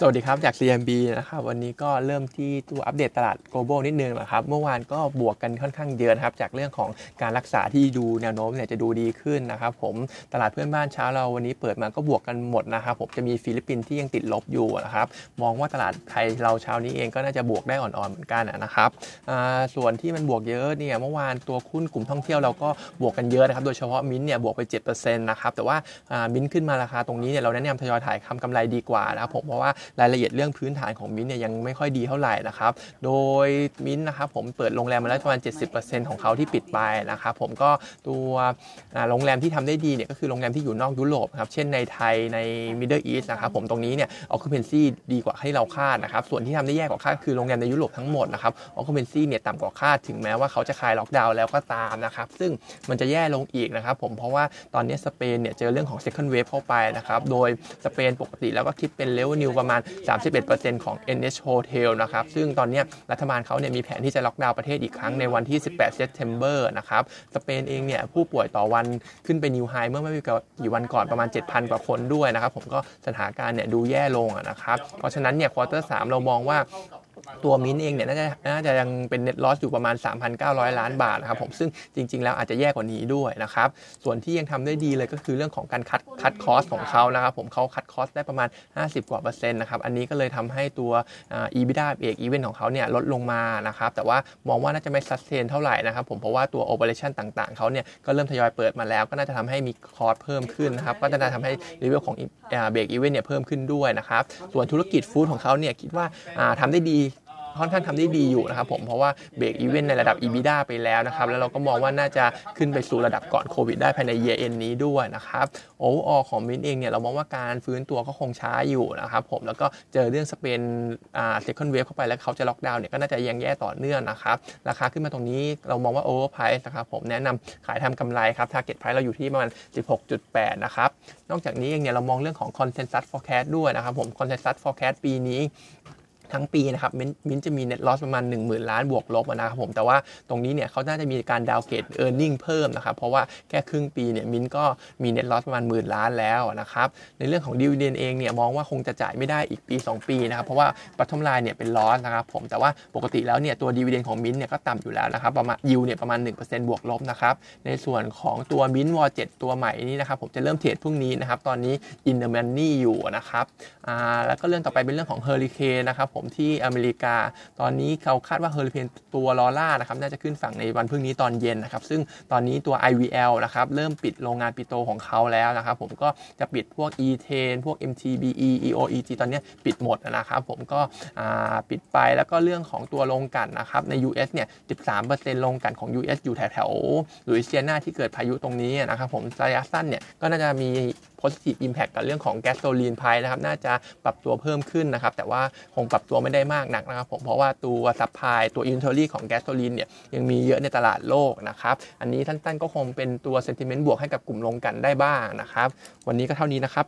สวัสดีครับ จาก CIMB นะครับวันนี้ก็เริ่มที่ตัวอัปเดตตลาด global นิดนึงนะครับ เมื่อวานก็บวกกันค่อนข้างเยอะนะครับ จากเรื่องของการรักษาที่ดูแนวโน้มเนี่ยจะดูดีขึ้นนะครับ ผมตลาดเพื่อนบ้านเช้าเราวันนี้เปิดมาก็บวกกันหมดนะครับ ผมจะมีฟิลิปปินส์ที่ยังติดลบอยู่นะครับ มองว่าตลาดไทยเราเช้านี้เองก็น่าจะบวกได้อ่อนๆเหมือนกันนะครับส่วนที่มันบวกเยอะเนี่ยเมื่อวานตัวหุ้นกลุ่มท่องเที่ยวเราก็บวกกันเยอะนะครับ โดยเฉพาะมินเนี่ยบวกไป7%นะครับแต่ว่ามินขึ้นมาราคาตรงนี้เนี่ยเราแนะนำทยอยถ่ายคำกำไรดีกว่านะครับผมราะว่ารายละเอียดเรื่องพื้นฐานของมิ้นเนี่ยยังไม่ค่อยดีเท่าไหร่นะครับ โดยมิ้นนะครับผมเปิดโรงแรมมาแล้วประมาณ 70%ของเขาที่ปิดไปนะครับผมก็ตัวโรงแรมที่ทำได้ดีเนี่ยก็คือโรงแรมที่อยู่นอกยุโรปครับเช่นในไทยใน Middle East นะครับผมตรงนี้เนี่ย occupancy ดีกว่าให้เราคาดนะครับส่วนที่ทำได้แย่กว่าคาดคือโรงแรมในยุโรปทั้งหมดนะครับ occupancy เนี่ยต่ำกว่าคาดถึงแม้ว่าเขาจะคลายล็อกดาวน์แล้วก็ตามนะครับซึ่งมันจะแย่ลงอีกนะครับผมเพราะว่าตอนนี้สเปนเนี่ยเจอเรื่องของ second wave เข้าไปนะครับโดยสเปนปกติแล้วก็คิดเป็น revenue ประมาณ 31%ของ NH Hotel นะครับซึ่งตอนนี้รัฐบาลเขาเนี่ยมีแผนที่จะล็อกดาวน์ประเทศอีกครั้งในวันที่ 18 September นะครับสเปนเองเนี่ยผู้ป่วยต่อวันขึ้นไป new high เมื่อไม่กี่วันก่อนประมาณ 7,000 กว่าคนด้วยนะครับผมก็สถานการณ์เนี่ยดูแย่ลงนะครับเพราะฉะนั้นเนี่ย quarter สามเรามองว่า ตัวมินเองเนี่ยน่าจะน่าจะยังเป็น net loss อยู่ประมาณ 3,900 ล้านบาทนะครับผมซึ่งจริง ๆ แล้วอาจจะแย่กว่านี้ด้วยนะครับส่วนที่ยังทำได้ดีเลยก็คือเรื่องของการ cut cut cost ของเขานะครับผมเขา cut cost ได้ประมาณ 50 กว่าเปอร์เซ็นต์นะครับอันนี้ก็เลยทำให้ตัว EBITDA break-even ของเขาเนี่ยลดลงมานะครับแต่ว่ามองว่าน่าจะไม่ sustain เท่าไหร่นะครับผมเพราะว่าตัว operation ต่างๆเขาเนี่ยก็เริ่มทยอยเปิดมาแล้ว ก็น่าจะทำให้มี cost เพิ่มขึ้นนะครับก็จะทำให้ level ของ break-even เนี่ยเพิ่มขึ้นด้วยนะครับส่วนธุรกิจ food ของเขาเนี่ยคิดว่าทำได้ดี ค่อนข้างทำได้ดีอยู่นะครับผมเพราะว่า break-even ในระดับ EBITDA ไปแล้วนะครับแล้วเราก็มองว่าน่าจะขึ้นไปสู่ระดับก่อนโควิดได้ภายในเยเอ็นนี้ด้วยนะครับ overall ของมินเองเนี่ยเรามองว่าการฟื้นตัวก็คงช้าอยู่นะครับผมแล้วก็เจอเรื่องสเปนอ่า second wave เข้าไปแล้วเขาจะล็อกดาวน์เนี่ยก็น่าจะยังแย่ต่อเนื่องนะครับราคาขึ้นมาตรงนี้เรามองว่า overpriced นะครับผมแนะนำขายทำกำไรครับ target price เราอยู่ที่ประมาณ 16.8 นะครับนอกจากนี้เองเนี่ยเรามองเรื่องของ consensus forecast ด้วยนะครับผม consensus forecast ปีนี้ ทั้งปีนะครับมินจะมี net loss ประมาณ 1 0,000 ล้านบวกลบนะครับผมแต่ว่าตรงนี้เนี่ยเขาน่าจะมีการ downgrade earnings เพิ่มนะครับเพราะว่าแค่ครึ่งปีเนี่ยมินก็มี net loss ประมาณหมื่นล้านแล้วนะครับในเรื่องของ dividend เองเนี่ยมองว่าคงจะจ่ายไม่ได้อีกปี 2 ปีนะครับเพราะว่า bottom line เนี่ยเป็น loss นะครับผมแต่ว่าปกติแล้วเนี่ยตัว dividend ของมินเนี่ยก็ต่ำอยู่แล้วนะครับประมาณยิวเนี่ยประมาณ 1%บวกลบนะครับในส่วนของตัว MINT warrant เจ็ดตัวใหม่นี้นะครับผมจะเริ่มเทรดพรุ่งนี้นะครับตอนนี้in the money อยู่นะครับอ่าแล้วก็เรื่องต่อไปเป็นเรื่องของเฮอริเคนนะครับผมที่อเมริกา ตอนนี้เขาคาดว่าเฮอริเคนตัวลอร่านะครับน่าจะขึ้นฝั่งในวันพรุ่งนี้ตอนเย็นนะครับซึ่งตอนนี้ตัว IVL นะครับเริ่มปิดโรงงานปิโตรของเขาแล้วนะครับผมก็จะปิดพวก E10 พวก MTBE EO EG ตอนนี้ปิดหมดนะครับผมก็ปิดไปแล้วก็เรื่องของตัวโรงกลั่นนะครับใน US เนี่ย 13%โรงกลั่นของ US อยู่แถวแถวลุยเซียนาที่เกิดพายุตรงนี้นะครับผมระยะสั้นเนี่ยก็น่าจะมี positive impact กับเรื่องของ gasoline price นะครับน่าจะปรับตัวเพิ่มขึ้นนะครับแต่ว่าคงปรับตัวไม่ได้มากนักนะครับผมเพราะว่าตัว supply ตัว inventory ของแก๊สโซลีนเนี่ยยังมีเยอะในตลาดโลกนะครับอันนี้สั้นๆก็คงเป็นตัว sentiment บวกให้กับกลุ่มโรงกลั่นได้บ้างนะครับ วันนี้ก็เท่านี้นะครับ